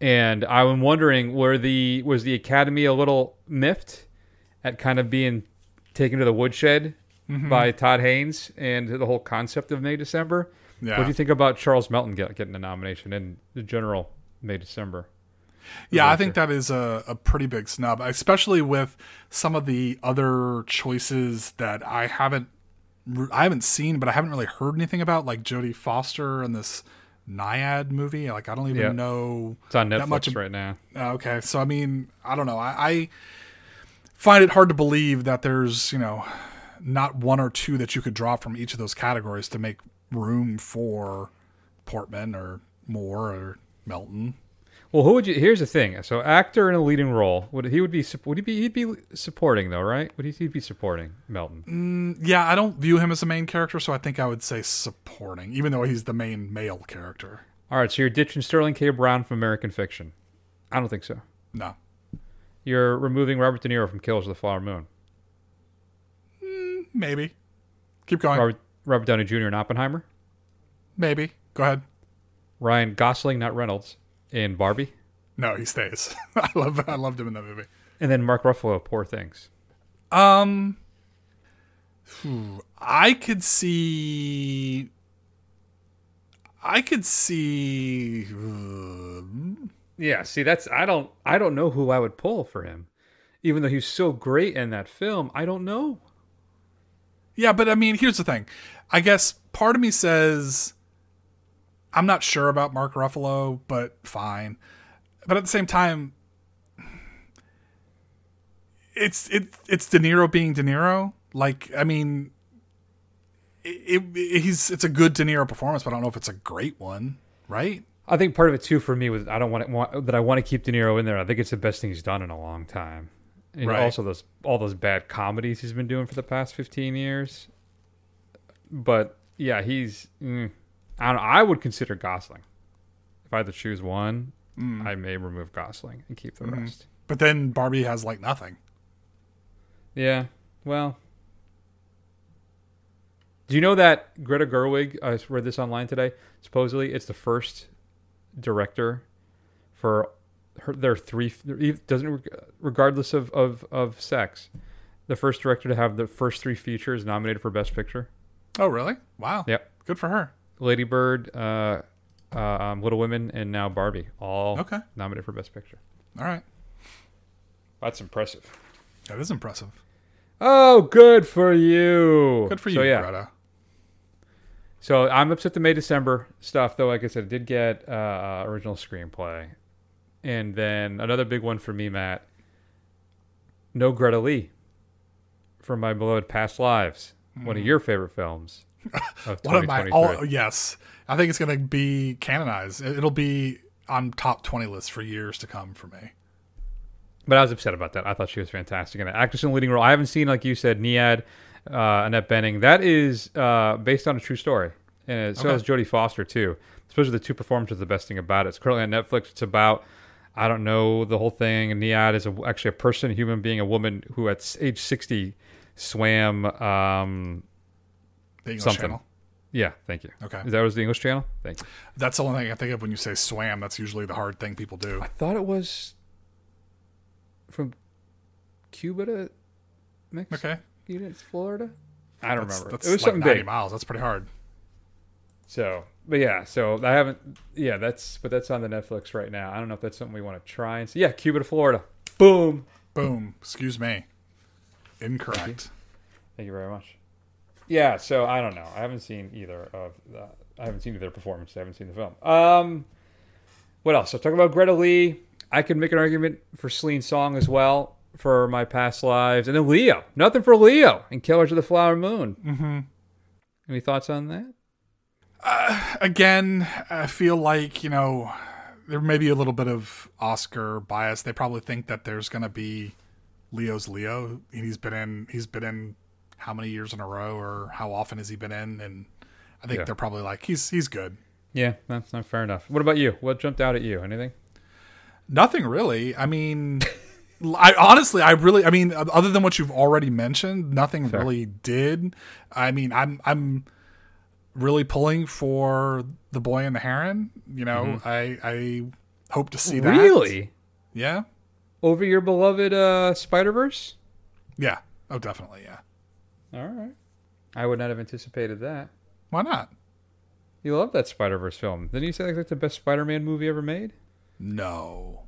And I'm wondering where the was the Academy a little miffed at kind of being taken to the woodshed Mhm. by Todd Haynes and the whole concept of May December. Yeah. What do you think about Charles Melton get, getting a nomination in the general May December? Yeah, I think that is a, a pretty big snub, especially with some of the other choices that I haven't I haven't seen, but I haven't really heard anything about, like Jodie Foster and this Nyad movie. Like I don't even know It's on that Netflix much ab- right now. Uh, Okay, so I mean, I don't know. I, I find it hard to believe that there's you know not one or two that you could draw from each of those categories to make room for Portman or Moore or Melton. Well, who would you? Here's the thing. So, actor in a leading role. Would he would be? Would he be? He'd be supporting though, right? Would he he'd be supporting Melton? Mm, yeah, I don't view him as a main character, so I think I would say supporting, even though he's the main male character. All right. So you're ditching Sterling K. Brown from American Fiction. I don't think so. No. You're removing Robert De Niro from Killers of the Flower Moon. Maybe. Keep going. Robert, Robert Downey Jr. in Oppenheimer. Maybe. Go ahead. Ryan Gosling, not Reynolds, in Barbie. No, he stays. I love. I loved him in that movie. And then Mark Ruffalo, Poor Things. Um, I could see. I could see. uh, Yeah, see, that's I don't I don't know who I would pull for him, even though he's so great in that film. I don't know. Yeah, but I mean, here's the thing. I guess part of me says I'm not sure about Mark Ruffalo, but fine. But at the same time, it's it it's De Niro being De Niro. Like, I mean, it, it, he's it's a good De Niro performance, but I don't know if it's a great one, right? I think part of it too for me was I don't want, it, want that I want to keep De Niro in there. I think it's the best thing he's done in a long time. And Right. also those all those bad comedies he's been doing for the past fifteen years. But yeah, he's. Mm, I know. I would consider Gosling. If I had to choose one, Mm. I may remove Gosling and keep the Mhm. rest. But then Barbie has like nothing. Yeah. Well. Do you know that Greta Gerwig? I read this online today. Supposedly, it's the first director for her, their three. Doesn't regardless of, of of sex, the first director to have the first three features nominated for Best Picture. Oh, really? Wow. Yep. Good for her. Lady Bird, uh, uh, um, Little Women, and now Barbie, all Okay. nominated for Best Picture. All right. That's impressive. That is impressive. Oh, good for you. Good for So, you, yeah. Greta. So I'm upset the May December stuff, though. Like I said, it did get uh, original screenplay, and then another big one for me, Matt. No Greta Lee from my beloved Past Lives, one of Mm. your favorite films of One of my 2023. all yes, I think it's going to be canonized. It- It'll be on top twenty lists for years to come for me. But I was upset about that. I thought she was fantastic in it. Actress in the leading role. I haven't seen, like you said, Nyad, uh, Annette Bening. That is uh, based on a true story, and so Okay. is Jodie Foster too. Especially the two performances. are The best thing about it. It's currently on Netflix. It's about I don't know the whole thing. And Nyad is a, actually a person, a human being, a woman who at age sixty swam um, The English something. Channel. Yeah, thank you. Okay. Is that was the English Channel? Thank you. That's the only thing I think of when you say swam. That's usually the hard thing people do. I thought it was from Cuba to Mexico. Okay. to Florida. I don't That's- remember. That's it was like something 90 big. miles. That's pretty hard. So, but yeah, so I haven't. Yeah, that's but that's on the Netflix right now. I don't know if that's something we want to try and see. Yeah, Cuba to Florida. Boom. Boom. Excuse me. Incorrect. Thank you very much. Yeah, so I don't know. I haven't seen either of the, I haven't seen either performance. I haven't seen the film. Um, what else? So talk about Greta Lee. I could make an argument for Celine Song as well for my past lives, and then Leo. Nothing for Leo and Killers of the Flower Moon. Mm-hmm. Any thoughts on that? Again, I feel like, you know, there may be a little bit of Oscar bias. They probably think that there's going to be Leo's Leo. And he's been in, he's been in how many years in a row or how often has he been in? And I think Yeah. they're probably like, he's, he's good. Yeah, that's not fair enough. What about you? What jumped out at you? Anything? Nothing really. I mean, I honestly, I really, I mean, other than what you've already mentioned, nothing Fair. really did. I mean, I'm, I'm really pulling for the boy and the heron. You know, Mhm. I, I hope to see that. Really? Yeah. Over your beloved uh, Spider Verse? Yeah. Oh, definitely. Yeah. All right. I would not have anticipated that. Why not? You love that Spider Verse film. Didn't you say that's like the best Spider Man movie ever made? No.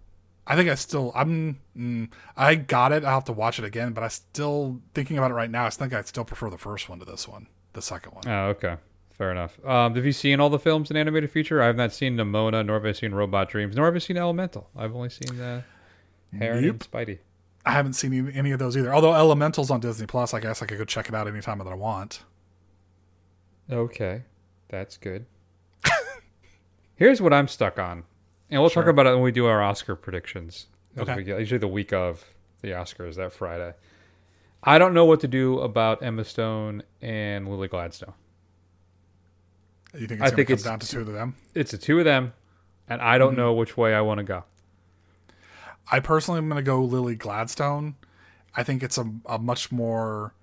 I think I still, I'm, mm, I got it. I'll have to watch it again, but I still, thinking about it right now, I think I still prefer the first one to this one, the second one. Oh, okay. Fair enough. Um, have you seen all the films in animated feature? I have not seen Nimona, nor have I seen Robot Dreams, nor have I seen Elemental. I've only seen uh, Heron Nope. and Spidey. I haven't seen any- of those either. Although Elemental's on Disney Plus, I guess I could go check it out anytime that I want. Okay, that's good. Here's what I'm stuck on, and we'll talk about it when we do our Oscar predictions. Okay. usually the week of the Oscars, that Friday. I don't know what to do about Emma Stone and Lily Gladstone. You think it's I think it's down to two of them? It's the two of them, and I don't Mhm. know which way I want to go. I personally am going to go Lily Gladstone. I think it's a, a much more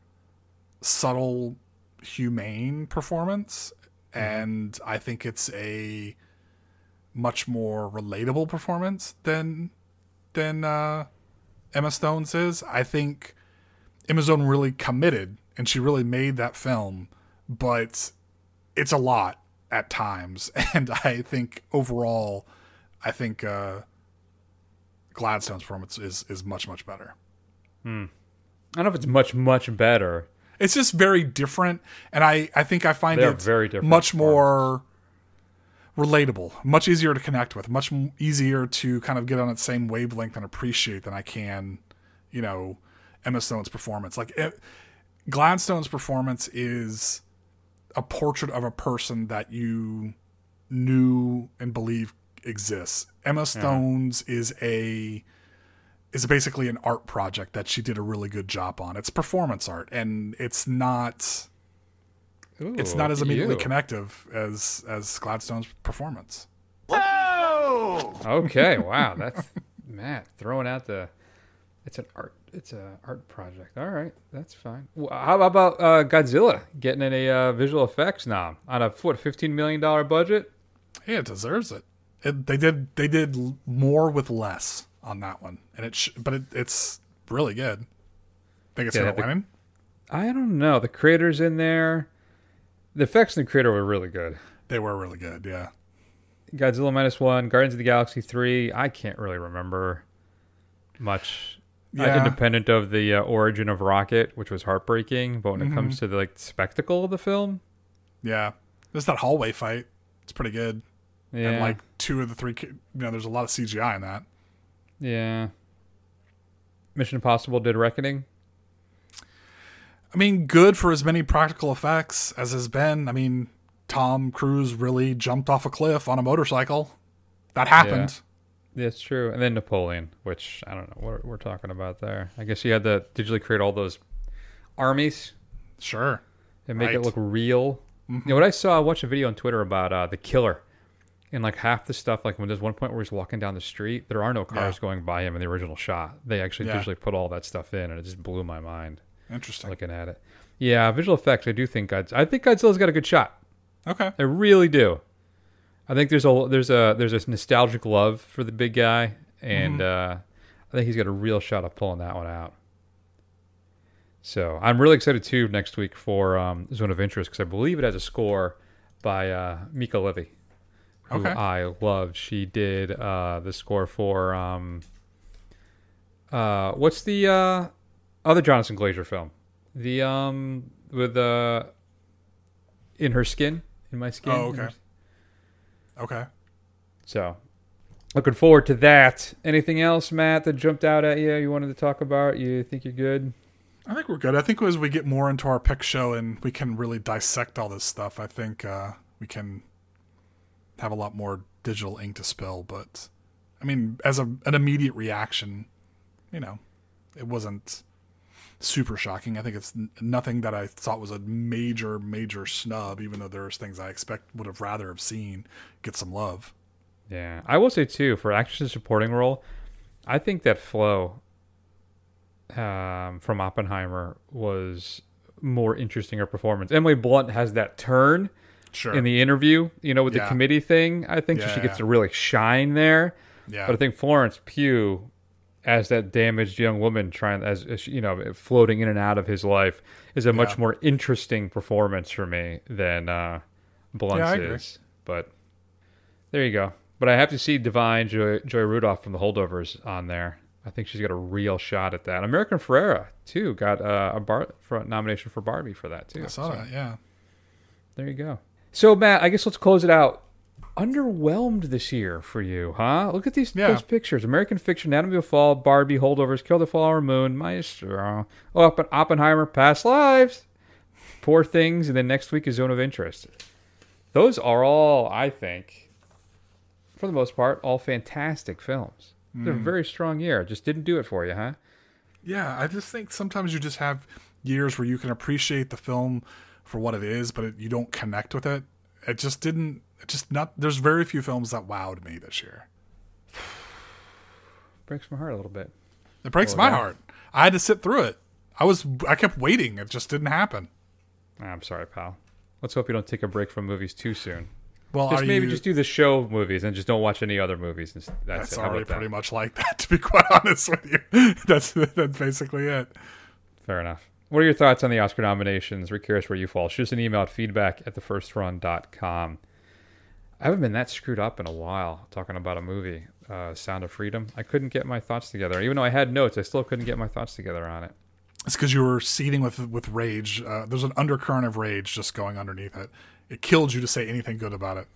subtle, humane performance, and I think it's a much more relatable performance than than uh, Emma Stone's is. I think Emma Stone really committed, and she really made that film, but it's a lot at times, and I think overall, I think. Uh, Gladstone's performance is is much much better. Hmm. I don't know if it's much much better. It's just very different, and I I think I find it very different much more relatable, much easier to connect with, much easier to kind of get on its same wavelength and appreciate than I can, you know, Emma Stone's performance. Like it, Gladstone's performance is a portrait of a person that you knew and believe exists. Emma Stone's is a is basically an art project that she did a really good job on. It's performance art and it's not it's not as immediately you. connective as as Gladstone's performance. Oh! Okay, wow, that's Matt throwing out the. It's an art. It's a art project. All right, that's fine. Well, how about uh, Godzilla getting a uh, visual effects nom on a what fifteen million dollar budget? Yeah, it deserves it. It. They did they did more with less on that one, and it sh- but it, it's really good. Think it's Yeah, gonna win? I don't know. The creators in there, the effects in the creator were really good. They were really good. Yeah. Godzilla minus one, Guardians of the Galaxy three. I can't really remember much. uh, Yeah. independent of the uh, origin of Rocket, which was heartbreaking, but when it comes Mhm. to the like spectacle of the film, Yeah, there's that hallway fight. It's pretty good. And Yeah. like two of the three, you know, there's a lot of CGI in that. yeah. Mission Impossible Dead Reckoning. I mean, good for as many practical effects as has been. I mean, Tom Cruise really jumped off a cliff on a motorcycle. That happened. That's true. And then Napoleon, which I don't know what we're talking about there. I guess you had to digitally create all those armies. Sure. And make it look real. Mhm. You know what I saw? I watched a video on Twitter about uh, the killer. And like half the stuff, like when there's one point where he's walking down the street, there are no cars Yeah. going by him in the original shot. They actually Yeah. digitally put all that stuff in, and it just blew my mind. Interesting. Looking at it, yeah, visual effects. I do think Godz- I think Godzilla's got a good shot. Okay. I really do. I think there's a there's a there's this nostalgic love for the big guy, and Mhm. uh, I think he's got a real shot of pulling that one out. So I'm really excited too next week for um, Zone of Interest because I believe it has a score by uh, Mica Levi, who Okay. I loved. She did uh, the score for um, uh, what's the uh, other Jonathan Glazer film? The um with uh in her skin, in my skin. Oh, okay. her- Okay. so, looking forward to that. Anything else, Matt, that jumped out at you? You wanted to talk about? You think you're good? I think we're good. I think as we get more into our pick show and we can really dissect all this stuff, I think uh, we can have a lot more digital ink to spill. But I mean, as a, an immediate reaction, you know, it wasn't super shocking. I think it's n- nothing that I thought was a major, major snub, even though there's things I expect would have rather have seen get some love. Yeah, I will say too for actress in supporting role, I think that Flo um, from Oppenheimer was more interesting her performance. Emily Blunt has that turn Sure. in the interview, you know, with the committee thing. I think so Yeah, she gets to really shine there. Yeah. But I think Florence Pugh as that damaged young woman trying as, as you know floating in and out of his life is a much Yeah. more interesting performance for me than uh Blunt's Yeah, is. But there you go. But I have to see Da'Vine Joy, Joy Randolph from The Holdovers on there. I think she's got a real shot at that. America Ferrera too got uh, a bar for nomination for Barbie for that too. I saw So that. Yeah. There you go. So Matt, I guess let's close it out. Underwhelmed this year for you, huh? Look at these Yeah. those pictures: American Fiction, Anatomy of a Fall, Barbie, Holdovers, Kill the Flower Moon, Maestro, oh, Oppen- Oppenheimer, Past Lives, Poor Things, and then next week is Zone of Interest. Those are all, I think, for the most part, all fantastic films. They're a Mm. very strong year. Just didn't do it for you, huh? Yeah, I just think sometimes you just have years where you can appreciate the film for what it is, but it, you don't connect with it. It just didn't. It just not. There's very few films that wowed me this year. Breaks my heart a little bit. It breaks my that- heart. I had to sit through it. I was. I kept waiting. It just didn't happen. Ah, I'm sorry, pal. Let's hope you don't take a break from movies too soon. Well, just maybe you- just do the show movies and just don't watch any other movies. and That's, That's. Already about that? pretty much like that. To be quite honest with you, that's that's basically it. Fair enough. What are your thoughts on the Oscar nominations? We're curious where you fall. Shoot us an email at feedback at thefirstrun.com. I haven't been that screwed up in a while talking about a movie, uh, Sound of Freedom. I couldn't get my thoughts together. Even though I had notes, I still couldn't get my thoughts together on it. It's because you were seething with with rage. Uh, there's an undercurrent of rage just going underneath it. It killed you to say anything good about it.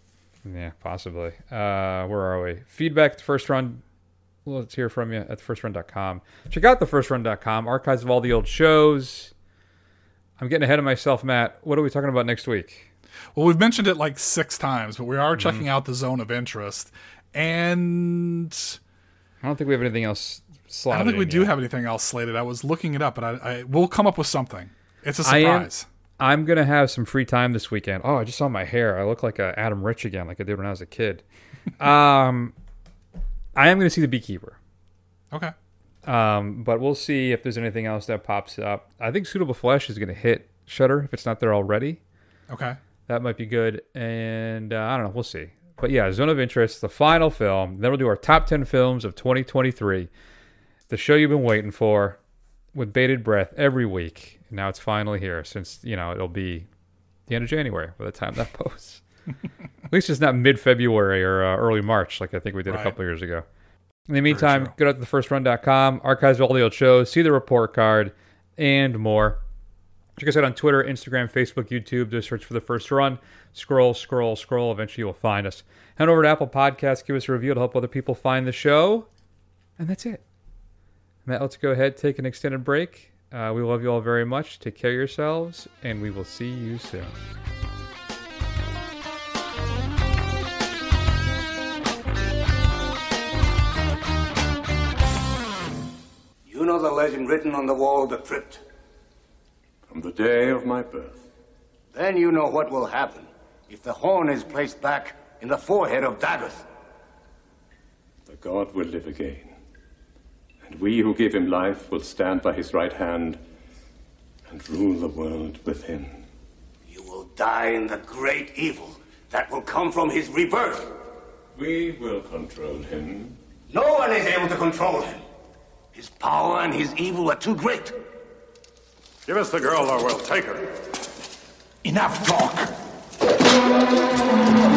Yeah, possibly. Uh, where are we? Feedback first run. Let's hear from you at thefirstrun.com. Check out thefirstrun.com. Archives of all the old shows. I'm getting ahead of myself, Matt. What are we talking about next week? Well, we've mentioned it like six times, but we are Mm-hmm. checking out the zone of interest, and I don't think we have anything else I don't think we in do yet. have anything else slated. I was looking it up, but I, I we'll come up with something. It's a I am- surprise. I'm gonna have some free time this weekend. Oh, I just saw my hair. I look like a Adam Rich again, like I did when I was a kid. um, I am gonna see the Beekeeper. Okay. Um, but we'll see if there's anything else that pops up. I think Suitable Flesh is gonna hit Shudder if it's not there already. Okay. That might be good, and uh, I don't know. We'll see. But yeah, Zone of Interest, the final film. Then we'll do our top ten films of 2023. The show you've been waiting for, with bated breath every week. And now it's finally here. Since you know it'll be the end of January by the time that posts. At least it's not mid-February or uh, early March like I think we did a Right. couple years ago. In the meantime, go out to thefirstrun.com, archives of all the old shows, see the report card, and more. Check us out on Twitter, Instagram, Facebook, YouTube. Just search for the first run. Scroll, scroll, scroll. Eventually, you'll find us. Head over to Apple Podcasts. Give us a review to help other people find the show. And that's it. Matt, let's go ahead, take an extended break. Uh, we love you all very much. Take care of yourselves, and we will see you soon. The legend written on the wall of the crypt? From the day of my birth. Then you know what will happen if the horn is placed back in the forehead of Daggoth. The god will live again. And we who give him life will stand by his right hand and rule the world with him. You will die in the great evil that will come from his rebirth. We will control him. No one is able to control him. His power and his evil are too great. Give us the girl or we'll take her. Enough talk.